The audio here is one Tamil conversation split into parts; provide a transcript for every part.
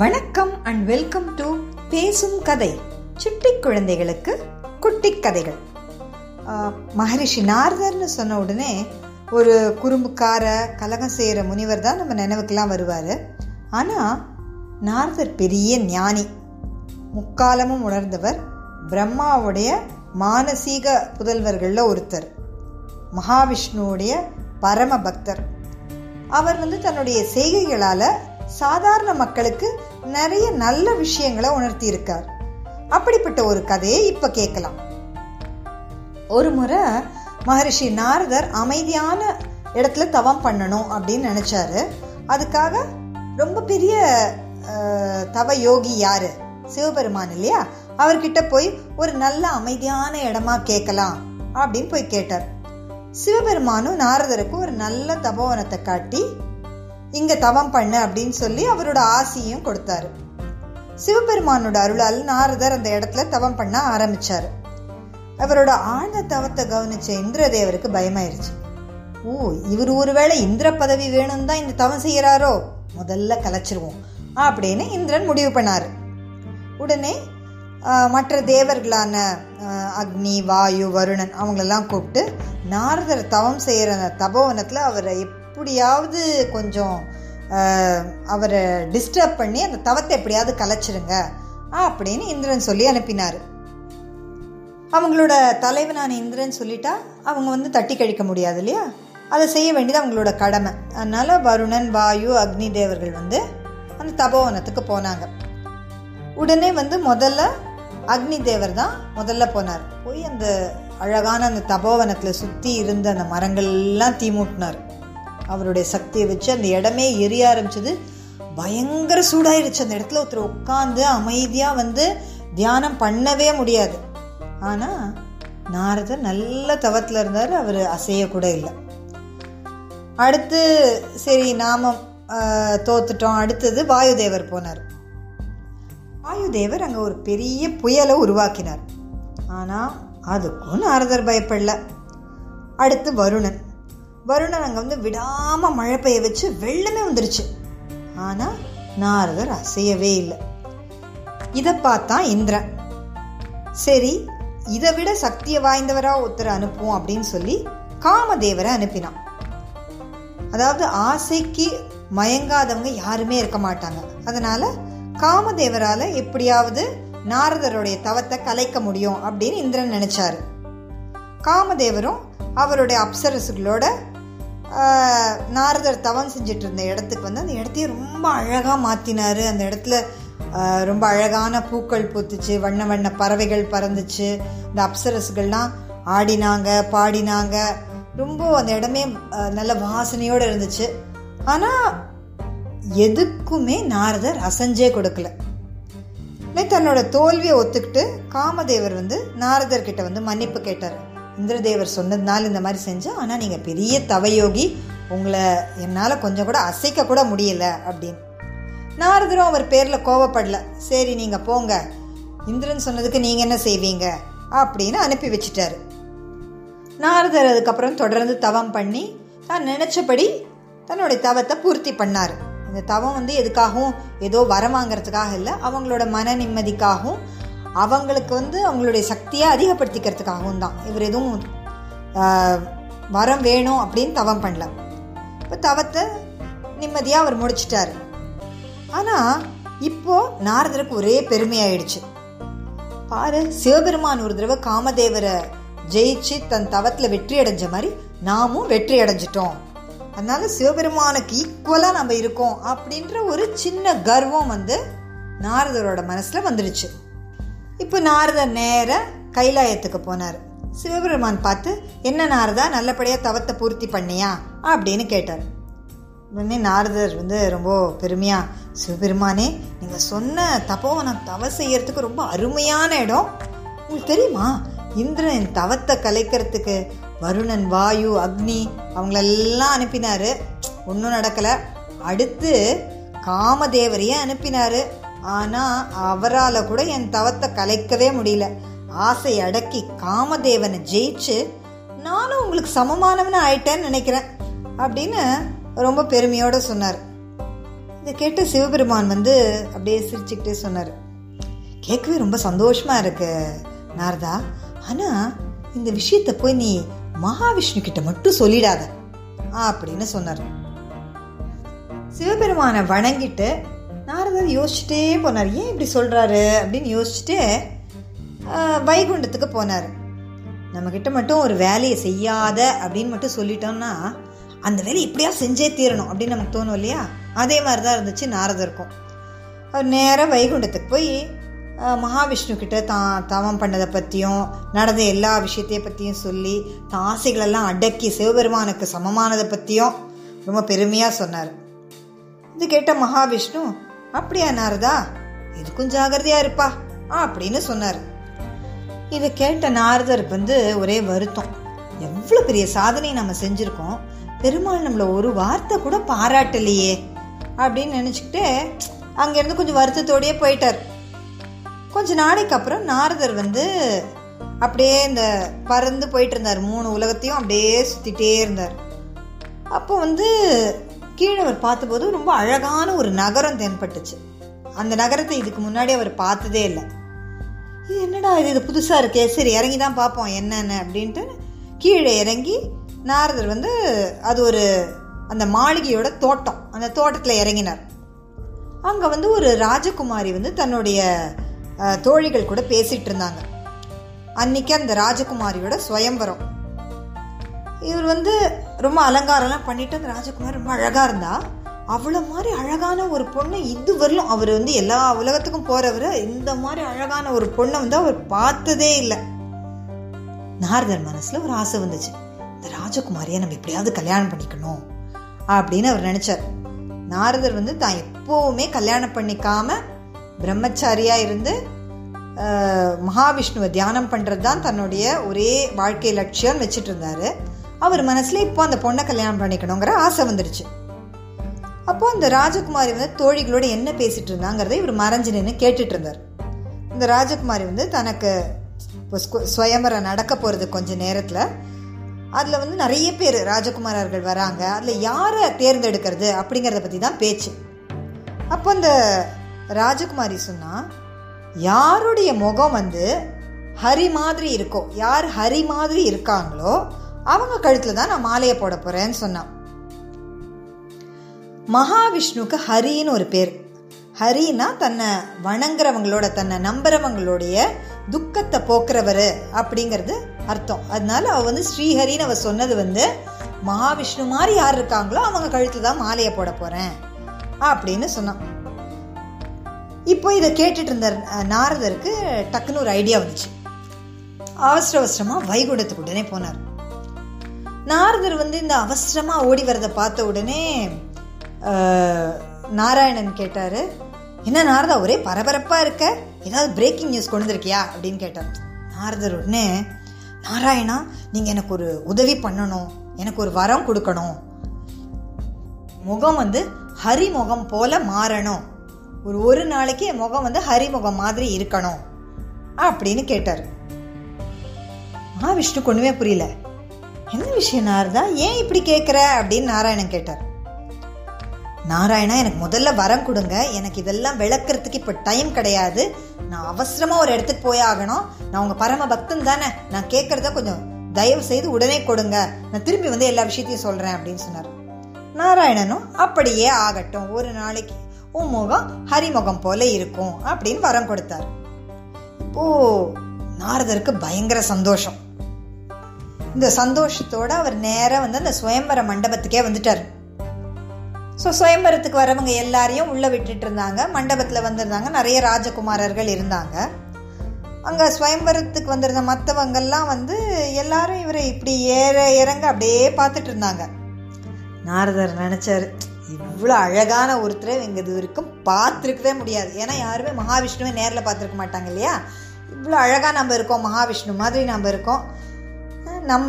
வணக்கம் அண்ட் வெல்கம் டு பேசும் கதை. சிட்டி குழந்தைகளுக்கு குட்டி கதைகள். மகரிஷி நாரதர்னு சொன்ன உடனே ஒரு குறும்புக்கார கலகம் செய்கிற முனிவர் தான் நம்ம நினைவுக்கெல்லாம் வருவார். ஆனால் நாரதர் பெரிய ஞானி. முக்காலமும் உணர்ந்தவர் பிரம்மாவுடைய மானசீக புதல்வர்களில் ஒருத்தர். மகாவிஷ்ணுவுடைய பரம பக்தர் அவர் வந்து தன்னுடைய செய்கைகளால் சாதாரண மக்களுக்கு நிறைய நல்ல விஷயங்களை உணர்த்தி இருக்கார் அப்படிப்பட்ட ஒரு கதையை இப்போ கேட்கலாம். ஒரு முறை மகரிஷி நாரதர் அமைதியான இடத்துல தவம் பண்ணணும் அப்படின்னு நினைச்சாரு. அதுக்காக ரொம்ப பெரிய தவ யோகி யாரு? சிவபெருமான் இல்லையா? அவர்கிட்ட போய் ஒரு நல்ல அமைதியான இடமா கேட்கலாம் அப்படின்னு போய் கேட்டார். சிவபெருமானும் நாரதருக்கு ஒரு நல்ல தபோவனத்தை காட்டி இங்கே தவம் பண்ணு அப்படின்னு சொல்லி அவரோட ஆசியும் கொடுத்தாரு. சிவபெருமானோட அருளால் நாரதர் அந்த இடத்துல தவம் பண்ண ஆரம்பிச்சார். அவரோட ஆழ்ந்த தவத்தை கவனிச்ச இந்திரதேவருக்கு பயமாயிருச்சு. ஓ இவர் ஒருவேளை இந்திர பதவி வேணும்னு தான் இந்த தவம் செய்கிறாரோ முதல்ல கலைச்சிருவோம் அப்படின்னு இந்திரன் முடிவு பண்ணார். உடனே மற்ற தேவர்களான அக்னி வாயு வருணன் அவங்களெல்லாம் கூப்பிட்டு நாரதர் தவம் செய்கிற அந்த தபோவனத்தில் அவரை எப்படியாவது கொஞ்சம் அவரை டிஸ்டர்ப் பண்ணி அந்த தவத்தை எப்படியாவது கலைச்சிருங்க அப்படின்னு இந்திரன் சொல்லி அனுப்பினார். அவங்களோட தலைவனான இந்திரன் சொல்லிட்டா அவங்க வந்து தட்டி கழிக்க முடியாது இல்லையா? அதை செய்ய வேண்டியது அவங்களோட கடமை. அதனால் வருணன் வாயு அக்னி தேவர்கள் வந்து அந்த தபோவனத்துக்கு போனாங்க. உடனே வந்து முதல்ல அக்னி தேவர் தான் முதல்ல போனார். போய் அந்த அழகான அந்த தபோவனத்தில் சுற்றி இருந்த அந்த மரங்கள் எல்லாம் தீ மூட்டினார். அவருடைய சக்தியை வச்சு அந்த இடமே எரிய ஆரம்பிச்சது. பயங்கர சூடாயிருச்சு அந்த இடத்துல. ஒருத்தர் உட்காந்து அமைதியாக வந்து தியானம் பண்ணவே முடியாது. ஆனால் நாரதர் நல்ல தவத்தில் இருந்தார். அவர் அசையக்கூட இல்லை. அடுத்து சரி நாம தோத்துட்டோம். அடுத்தது வாயுதேவர் போனார். வாயுதேவர் அங்கே ஒரு பெரிய புயலை உருவாக்கினார். ஆனால் அதுக்கும் நாரதர் பயப்படல. அடுத்து வருணன். வருணன் அங்கே வந்து விடாமல் மழை பெய்ய வச்சு வெள்ளமே வந்துருச்சு. ஆனால் நாரதர் அசையவே இல்லை. இதை பார்த்தான் இந்திரன். சரி இதை விட சக்தியை வாய்ந்தவராக ஒருத்தர் அனுப்புவோம் அப்படின்னு சொல்லி காமதேவரை அனுப்பினான். அதாவது ஆசைக்கு மயங்காதவங்க யாருமே இருக்க மாட்டாங்க. அதனால காமதேவரால் எப்படியாவது நாரதருடைய தவத்தை கலைக்க முடியும் அப்படின்னு இந்திரன் நினைச்சாரு. காமதேவரும் அவருடைய அப்சரசுகளோட நாரதர் தவம் செஞ்சிட்டு இருந்த இடத்துக்கு வந்து அந்த இடத்தையே ரொம்ப அழகாக மாற்றினார் அந்த இடத்துல ரொம்ப அழகான பூக்கள் பூத்துச்சு வண்ண வண்ண பறவைகள் பறந்துச்சு. இந்த அப்சரசுகள்லாம் ஆடினாங்க பாடினாங்க. ரொம்ப அந்த இடமே நல்ல வாசனையோடு இருந்துச்சு. ஆனால் எதுக்குமே நாரதர் அசஞ்சே கொடுக்கல. தன்னோட தோல்வியை ஒத்துக்கிட்டு காமதேவர் வந்து நாரதர்கிட்ட வந்து மன்னிப்பு கேட்டார். இந்திரதேவர் சொன்னதுனால இந்த மாதிரி செஞ்சேன் ஆனால் நீங்கள் பெரிய தவயோகி உங்களை என்னால் கொஞ்சம் கூட அசைக்க கூட முடியல அப்படின்னு. நாரதரும் அவர் பேரில் கோவப்படல. சரி நீங்கள் போங்க. இந்திரன் சொன்னதுக்கு நீங்கள் என்ன செய்வீங்க? அப்படின்னு அனுப்பி வச்சிட்டாரு. நாரதர் அதுக்கப்புறம் தொடர்ந்து தவம் பண்ணி தான் நினச்சபடி தன்னுடைய தவத்தை பூர்த்தி பண்ணார். இந்த தவம் வந்து எதுக்காகவும் ஏதோ வரம் வாங்கிறதுக்காக இல்லை அவங்களோட மன நிம்மதிக்காகவும் அவங்களுக்கு வந்து அவங்களுடைய சக்தியை அதிகப்படுத்திக்கிறதுக்காகவும் தான். இவர் எதுவும் வரம் வேணும் அப்படின்னு தவம் பண்ணல. இப்போ தவத்தை நிம்மதியாக அவர் முடிச்சிட்டார். ஆனால் இப்போ நாரதருக்கு ஒரே பெருமையாயிடுச்சு. பாரு சிவபெருமான் ஒரு தடவை காமதேவரை ஜெயிச்சு தன் தவத்தில் வெற்றி அடைஞ்ச மாதிரி நாமும் வெற்றி அடைஞ்சிட்டோம். அதனால சிவபெருமானுக்கு ஈக்குவலாக நம்ம இருக்கோம் அப்படின்ற ஒரு சின்ன கர்வம் வந்து நாரதரோட மனசில் வந்துடுச்சு. இப்போ நாரதர் நேர கைலாயத்துக்கு போனார். சிவபெருமான் பார்த்து என்ன நாரதா நல்லபடியாக தவத்தை பூர்த்தி பண்ணியா? அப்படின்னு கேட்டார். உடனே நாரதர் வந்து ரொம்ப பெருமையாக சிவபெருமானே நீங்கள் சொன்ன தபோவனம் தவ செய்யறதுக்கு ரொம்ப அருமையான இடம். உங்களுக்கு தெரியுமா? இந்திரன் தவத்தை கலைக்கிறதுக்கு வருணன் வாயு அக்னி அவங்களெல்லாம் அனுப்பினார். ஒன்றும் நடக்கலை. அடுத்து காமதேவரையே அனுப்பினார். ஆனால் அவரால் கூட என் தவத்தை கலைக்கவே முடியல. ஆசை அடக்கி காமதேவனை ஜெயிச்சு நானும் உங்களுக்கு சமமானவனு ஆயிட்டேன்னு நினைக்கிறேன் அப்படின்னு ரொம்ப பெருமையோட சொன்னார். இதை கேட்டு சிவபெருமான் வந்து அப்படியே சிரிச்சுக்கிட்டே சொன்னார். கேட்கவே ரொம்ப சந்தோஷமாக இருக்கு நாரதா. ஆனால் இந்த விஷயத்தை போய் நீ மகாவிஷ்ணு கிட்ட மட்டும் சொல்லிடாத அப்படின்னு சொன்னார். சிவபெருமானை வணங்கிட்டு நாரதர் யோசிச்சுட்டே போனார். ஏன் இப்படி சொல்கிறாரு அப்படின்னு யோசிச்சுட்டு வைகுண்டத்துக்கு போனார். நம்மக்கிட்ட மட்டும் ஒரு வேலையை செய்யாத அப்படின்னு மட்டும் சொல்லிட்டோம்னா அந்த வேலையை இப்படியா செஞ்சே தீரணும் அப்படின்னு நமக்கு தோணும் இல்லையா? அதே மாதிரி தான் இருந்துச்சு நாரதருக்கும். அவர் நேராக வைகுண்டத்துக்கு போய் மகாவிஷ்ணு கிட்ட தான் தவம் பண்ணதை பற்றியும் நடந்த எல்லா விஷயத்தையும் பற்றியும் சொல்லி தான் ஆசைகளெல்லாம் அடக்கி சிவபெருமானுக்கு சமமானதை பற்றியும் ரொம்ப பெருமையாக சொன்னார். இது கேட்ட மகாவிஷ்ணு அப்படியா நாரதா? இதுக்கும் ஜாகிரதையா இருப்பா அப்படின்னு சொன்னார். இதை கேட்ட நாரதருக்கு வந்து ஒரே வருத்தம். எவ்வளோ பெரிய சாதனை நம்ம செஞ்சுருக்கோம் பெருமாள் நம்மளை ஒரு வார்த்தை கூட பாராட்டலையே அப்படின்னு நினச்சிக்கிட்டு அங்கேருந்து கொஞ்சம் வருத்தத்தோடயே போயிட்டார். கொஞ்ச நாளைக்கு அப்புறம் நாரதர் வந்து அப்படியே இந்த பறந்து போயிட்டு இருந்தார். மூணு உலகத்தையும் அப்படியே சுற்றிட்டே இருந்தார். அப்போ வந்து கீழே அவர் பார்த்தபோது ரொம்ப அழகான ஒரு நகரம் தென்பட்டுச்சு. அந்த நகரத்தை இதுக்கு முன்னாடி அவர் பார்த்ததே இல்லை. இது என்னடா இது? இது புதுசாக இருக்கே. சரி இறங்கி தான் பார்ப்போம் என்னென்ன அப்படின்ட்டு கீழே இறங்கி நாரதர் வந்து அது ஒரு அந்த மாளிகையோட தோட்டம். அந்த தோட்டத்தில் இறங்கினார். அங்கே வந்து ஒரு ராஜகுமாரி வந்து தன்னுடைய தோழிகள் கூட பேசிகிட்டு இருந்தாங்க. அன்னைக்கு அந்த ராஜகுமாரியோட சுயம்பரம். இவர் வந்து ரொம்ப அலங்காரம்லாம் பண்ணிட்டு அந்த ராஜகுமாரி ரொம்ப அழகாக இருந்தா. அவ்வளோ மாதிரி அழகான ஒரு பொண்ணை இதுவரையிலும் அவர் வந்து எல்லா உலகத்துக்கும் போகிறவர் இந்த மாதிரி அழகான ஒரு பொண்ணை வந்து அவர் பார்த்ததே இல்லை. நாரதர் மனசில் ஒரு ஆசை வந்துச்சு. இந்த ராஜகுமாரியை நம்ம எப்படியாவது கல்யாணம் பண்ணிக்கணும் அப்படின்னு அவர் நினச்சார். நாரதர் வந்து தான் எப்போவுமே கல்யாணம் பண்ணிக்காம பிரம்மச்சாரியாக இருந்து மகாவிஷ்ணுவை தியானம் பண்ணுறது தான் தன்னுடைய ஒரே வாழ்க்கை லட்சியம் வச்சுட்டு இருந்தாரு. அவர் மனசுல இப்போ அந்த பொண்ணை கல்யாணம் பண்ணிக்கணுங்கிற ஆசை வந்துடுச்சு அப்போ அந்த ராஜகுமாரி வந்து தோழிகளோட என்ன பேசிட்டு இருந்தாங்கிறத இவர் மறைஞ்சு நின்று கேட்டுட்டு இருந்தார். இந்த ராஜகுமாரி வந்து தனக்கு இப்போ ஸ்கு- சுயம்பரம் நடக்க போகிறது கொஞ்ச நேரத்தில் அதில் வந்து நிறைய பேர் ராஜகுமாரர்கள் வராங்க. அதில் யாரை தேர்ந்தெடுக்கிறது அப்படிங்கிறத பற்றி தான் பேச்சு. அப்போ அந்த ராஜகுமாரி சொன்னா யாருடைய முகம் வந்து ஹரி மாதிரி இருக்கோ யார் ஹரி மாதிரி இருக்காங்களோ அவங்க கழுத்தில் தான் நான் மாலையை போட போகிறேன்னு சொன்னான். மகாவிஷ்ணுக்கு ஹரின்னு ஒரு பேர். ஹரினா தன்னை வணங்குறவங்களோட தன்னை நம்புறவங்களுடைய துக்கத்தை போக்குறவர் அப்படிங்கிறது அர்த்தம். அதனால அவ வந்து ஸ்ரீஹரின்னு அவ சொன்னது வந்து மகாவிஷ்ணு மாதிரி யார் இருக்காங்களோ அவங்க கழுத்துல தான் மாலையை போட போறேன் அப்படின்னு சொன்னான். இப்போ இதை கேட்டுட்டு இருந்த நாரதருக்கு டக்குன்னு ஒரு ஐடியா வந்துச்சு. அவசர அவசரமா வைகுண்டத்துக்கு உடனே போனார். நாரதர் வந்து இந்த அவசரமாக ஓடி வரதை பார்த்த உடனே நாராயணன் கேட்டார் என்ன நாரதா ஒரே பரபரப்பாக இருக்க? ஏதாவது பிரேக்கிங் நியூஸ் கொண்டு வந்திருக்கியா? அப்படின்னு கேட்டார். நாரதர் உடனே நாராயணா நீங்கள் எனக்கு ஒரு உதவி பண்ணணும். எனக்கு ஒரு வரம் கொடுக்கணும். முகம் வந்து ஹரி முகம் போல மாறணும். ஒரு ஒரு நாளைக்கு என் முகம் வந்து ஹரி முகம் மாதிரி இருக்கணும். அப்படின்னு கேட்டார். மகாவிஷ்ணு கொண்டுமே புரியல. என்ன விஷயம் நாரதா? ஏன் இப்படி கேட்குற அப்படின்னு நாராயணன் கேட்டார். நாராயணா எனக்கு முதல்ல வரம் கொடுங்க. எனக்கு இதெல்லாம் விளக்குறதுக்கு இப்போ டைம் கிடையாது. நான் அவசரமாக ஒரு இடத்துக்கு போய் ஆகணும். நான் உங்கள் பரம பக்தன் தானே. நான் கேட்குறத கொஞ்சம் தயவு செய்து உடனே கொடுங்க. நான் திரும்பி வந்து எல்லா விஷயத்தையும் சொல்கிறேன் அப்படின்னு சொன்னார். நாராயணனும் அப்படியே ஆகட்டும். ஒரு நாளைக்கு உன் முகம் ஹரிமுகம் போல இருக்கும் அப்படின்னு வரம் கொடுத்தார். ஓ நாரதருக்கு பயங்கர சந்தோஷம். இந்த சந்தோஷத்தோடு அவர் நேராக வந்து அந்த சுயம்பர மண்டபத்துக்கே வந்துட்டார். ஸோ சுயம்பரத்துக்கு வரவங்க எல்லாரையும் உள்ளே விட்டுட்டு இருந்தாங்க. மண்டபத்தில் வந்திருந்தாங்க. நிறைய ராஜகுமாரர்கள் இருந்தாங்க. அங்கே சுயம்பரத்துக்கு வந்திருந்த மற்றவங்கெல்லாம் வந்து எல்லாரும் இவரை இப்படி ஏற இறங்க அப்படியே பார்த்துட்டு இருந்தாங்க. நாரதர் நினச்சார் இவ்வளோ அழகான ஒருத்தரை எங்கள் இது வரைக்கும் பார்த்துருக்கவே முடியாது. ஏன்னா யாருமே மகாவிஷ்ணுவை நேரில் பார்த்துருக்க மாட்டாங்க இல்லையா? இவ்வளோ அழகாக நம்ம இருக்கோம் மகாவிஷ்ணு மாதிரி நம்ம இருக்கோம். நம்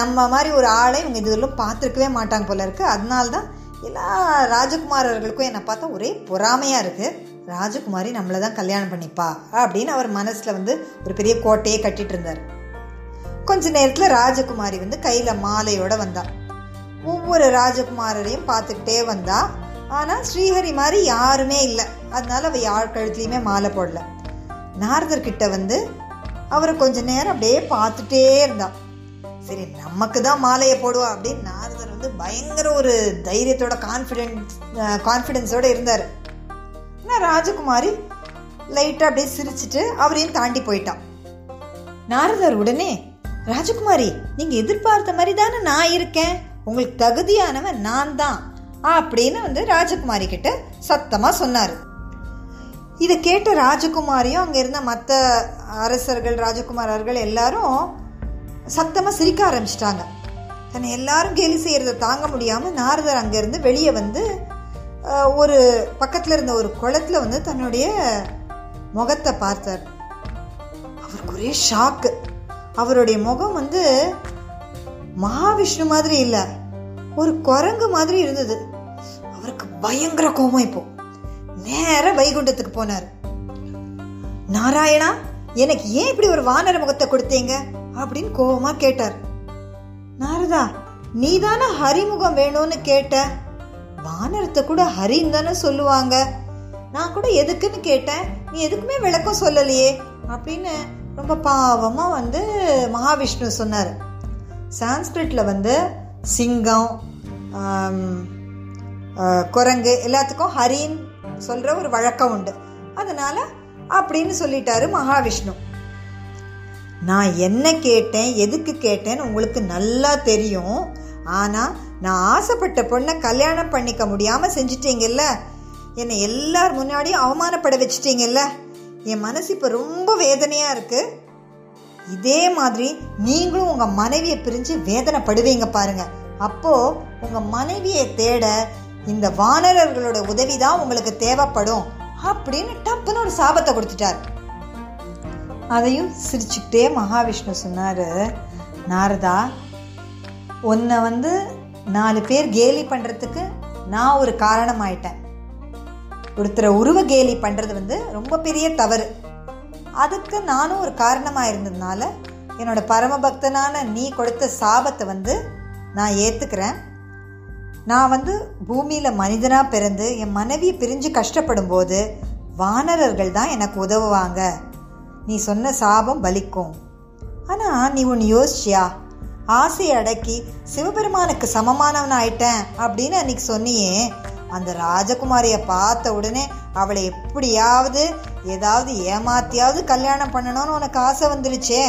நம்ம மாதிரி ஒரு ஆளை இவங்க இதில் பார்த்துருக்கவே மாட்டாங்க போல இருக்கு. அதனால தான் எல்லா ராஜகுமாரர்களுக்கும் என்னை பார்த்தா ஒரே பொறாமையாக இருக்குது ராஜகுமாரி நம்மளை தான் கல்யாணம் பண்ணிப்பா அப்படின்னு அவர் மனசில் வந்து ஒரு பெரிய கோட்டையே கட்டிட்டு இருந்தார். கொஞ்ச நேரத்தில் ராஜகுமாரி வந்து கையில் மாலையோட வந்தா. ஒவ்வொரு ராஜகுமாரரையும் பார்த்துக்கிட்டே வந்தா. ஆனால் ஸ்ரீஹரி மாதிரி யாருமே இல்லை. அதனால அவள் யார் கழுத்துலையுமே மாலை போடல. நாரதர்கிட்ட வந்து அவரை கொஞ்ச நேரம் அப்படியே பார்த்துட்டே இருந்தான் சரி நமக்கு தான் மாலையை போடுவா அப்படின்னு நாரதர் வந்து பயங்கர ஒரு தைரியத்தோட கான்ஃபிடென்ட் கான்ஃபிடென்ஸோடு இருந்தார். ஆனால் ராஜகுமாரி லைட்டாக அப்படியே சிரிச்சிட்டு அவரையும் தாண்டி போயிட்டான். நாரதர் உடனே ராஜகுமாரி நீங்கள் எதிர்பார்த்த மாதிரி தானே நான் இருக்கேன். உங்களுக்கு தகுதியானவன் நான் தான் அப்படின்னு வந்து ராஜகுமாரி கிட்ட சத்தமாக சொன்னார். இதை கேட்ட ராஜகுமாரியும் அங்கே இருந்த மற்ற அரசர்கள் ராஜகுமாரர்கள் எல்லாரும் சத்தமாக சிரிக்க ஆரம்பிச்சிட்டாங்க. தன்னை எல்லாரும் கேலி செய்கிறத தாங்க முடியாமல் நாரதர் அங்கேருந்து வெளியே வந்து ஒரு பக்கத்தில் இருந்த ஒரு குளத்துல வந்து தன்னுடைய முகத்தை பார்த்தார். அவருக்கு ஒரே ஷாக்கு அவருடைய முகம் வந்து மகாவிஷ்ணு மாதிரி இல்லை. ஒரு குரங்கு மாதிரி இருந்தது. அவருக்கு பயங்கர கோபம் இப்போ. நேர வைகுண்டத்துக்கு போனார். நாராயணா எனக்கு ஏன் இப்படி ஒரு வானர முகத்தை கொடுத்தீங்க? அப்படின்னு கோபமா கேட்டார். நாரதா நீ தானே ஹரிமுகம் வேணும்னு கேட்ட? வானரத்தை கூட ஹரின்னு தானே சொல்லுவாங்க. நான் கூட எதுக்குன்னு கேட்டேன். நீ எதுக்குமே விளக்கம் சொல்லலையே அப்படின்னு ரொம்ப பாவமாக வந்து மகாவிஷ்ணு சொன்னார். சான்ஸ்கிரிட்டில் வந்து சிங்கம் குரங்கு எல்லாத்துக்கும் ஹரின்னு சொல்கிற ஒரு வழக்கம் உண்டு. அதனால் அப்படின்னு சொல்லிட்டாரு மகாவிஷ்ணு. நான் என்ன கேட்டேன் எதுக்கு கேட்டேன்னு உங்களுக்கு நல்லா தெரியும். ஆனால் நான் ஆசைப்பட்ட பொண்ணை கல்யாணம் பண்ணிக்க முடியாமல் செஞ்சிட்டீங்கல்ல? என்னை எல்லார் முன்னாடியும் அவமானப்பட வச்சிட்டீங்கல்ல? என் மனசு இப்போ ரொம்ப வேதனையாக இருக்குது இதே மாதிரி நீங்களும் உங்கள் மனைவியை பிரிஞ்சு வேதனைப்படுவீங்க பாருங்க. அப்போ உங்கள் மனைவியை தேட இந்த வானரர்களோட உதவி தான் உங்களுக்கு தேவைப்படும். அப்படின்னு டப்புன்னு ஒரு சாபத்தை கொடுத்துட்டார். அதையும் சிரிச்சுக்கிட்டே மகாவிஷ்ணு சொன்னார் நாரதா உன்னை வந்து நாலு பேர் கேலி பண்ணுறதுக்கு நான் ஒரு காரணம் ஆயிட்டேன் ஒருத்தரை உருவ கேலி பண்ணுறது வந்து ரொம்ப பெரிய தவறு. அதுக்கு நானும் ஒரு காரணமாக இருந்ததுனால என்னோட பரமபக்தனான நீ கொடுத்த சாபத்தை வந்து நான் ஏற்றுக்கிறேன் நான் வந்து பூமியில் மனிதனாக பிறந்து என் மனைவி பிரிஞ்சு கஷ்டப்படும் போது வானரர்கள் தான் எனக்கு உதவுவாங்க. நீ சொன்ன சாபம் பலிக்கும். ஆனால் நீ ஒன்று யோசிச்சியா? ஆசையை அடக்கி சிவபெருமானுக்கு சமமானவன் ஆயிட்டேன் அப்படின்னு அன்னைக்கு சொன்னியே. அந்த ராஜகுமாரியை பார்த்த உடனே அவளை எப்படியாவது ஏதாவது ஏமாத்தியாவது கல்யாணம் பண்ணணும்னு உனக்கு ஆசை வந்துருச்சே.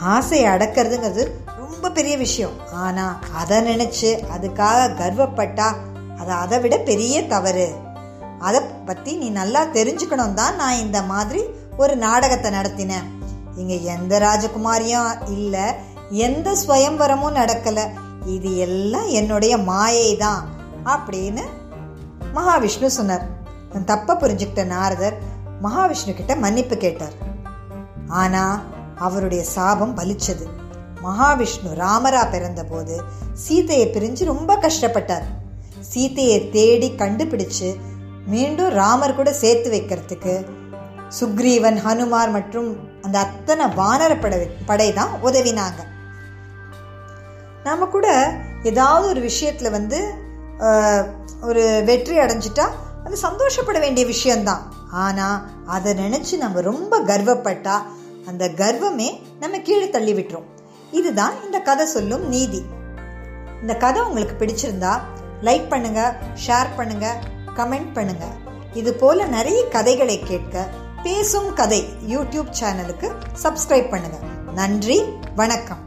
ஆசையை அடக்கிறதுங்கிறது ரொம்ப பெரிய விஷயம். ஆனால் அதை நினச்சி அதுக்காக கர்வப்பட்டா அது அதை விட பெரிய தவறு. அதை பற்றி நீ நல்லா தெரிஞ்சுக்கணும் தான் நான் இந்த மாதிரி ஒரு நாடகத்தை நடத்தினேன் இங்க எந்த ராஜகுமாரியும் இல்ல. எந்த ஸ்வயம்வரமும் நடக்கல. இது எல்லாம் என்னுடைய மாயை தான் அப்படின்னு மகாவிஷ்ணு சொன்னார். நான் தப்ப புரிஞ்சுக்கிட்ட நாரதர் மகாவிஷ்ணு கிட்ட மன்னிப்பு கேட்டார். ஆனா அவருடைய சாபம் பலிச்சது. மகாவிஷ்ணு ராமரா பிறந்தபோது சீதையை பிரிஞ்சு ரொம்ப கஷ்டப்பட்டார். சீதையை தேடி கண்டுபிடிச்சு மீண்டும் ராமர் கூட சேர்த்து வைக்கிறதுக்கு சுக்ரீவன் ஹனுமார் மற்றும் அந்த அத்தனை வானர படை படை தான் உதவினாங்க. நாம கூட ஏதாவது ஒரு விஷயத்துல வந்து ஒரு வெற்றி அடைஞ்சிட்டா அது சந்தோஷப்பட வேண்டிய விஷயம்தான். ஆனா அதை நினைச்சு நம்ம ரொம்ப கர்வப்பட்டா அந்த கர்வமே நம்ம கீழே தள்ளி விட்டுரும். இதுதான் இந்த கதை சொல்லும் நீதி. இந்த கதை உங்களுக்கு பிடிச்சிருந்தா லைக் பண்ணுங்க ஷேர் பண்ணுங்க கமெண்ட் பண்ணுங்க. இது போல நிறைய கதைகளை கேட்க பேசும் கதை யூடியூப் சேனலுக்கு சப்ஸ்கிரைப் பண்ணுங்க. நன்றி வணக்கம்.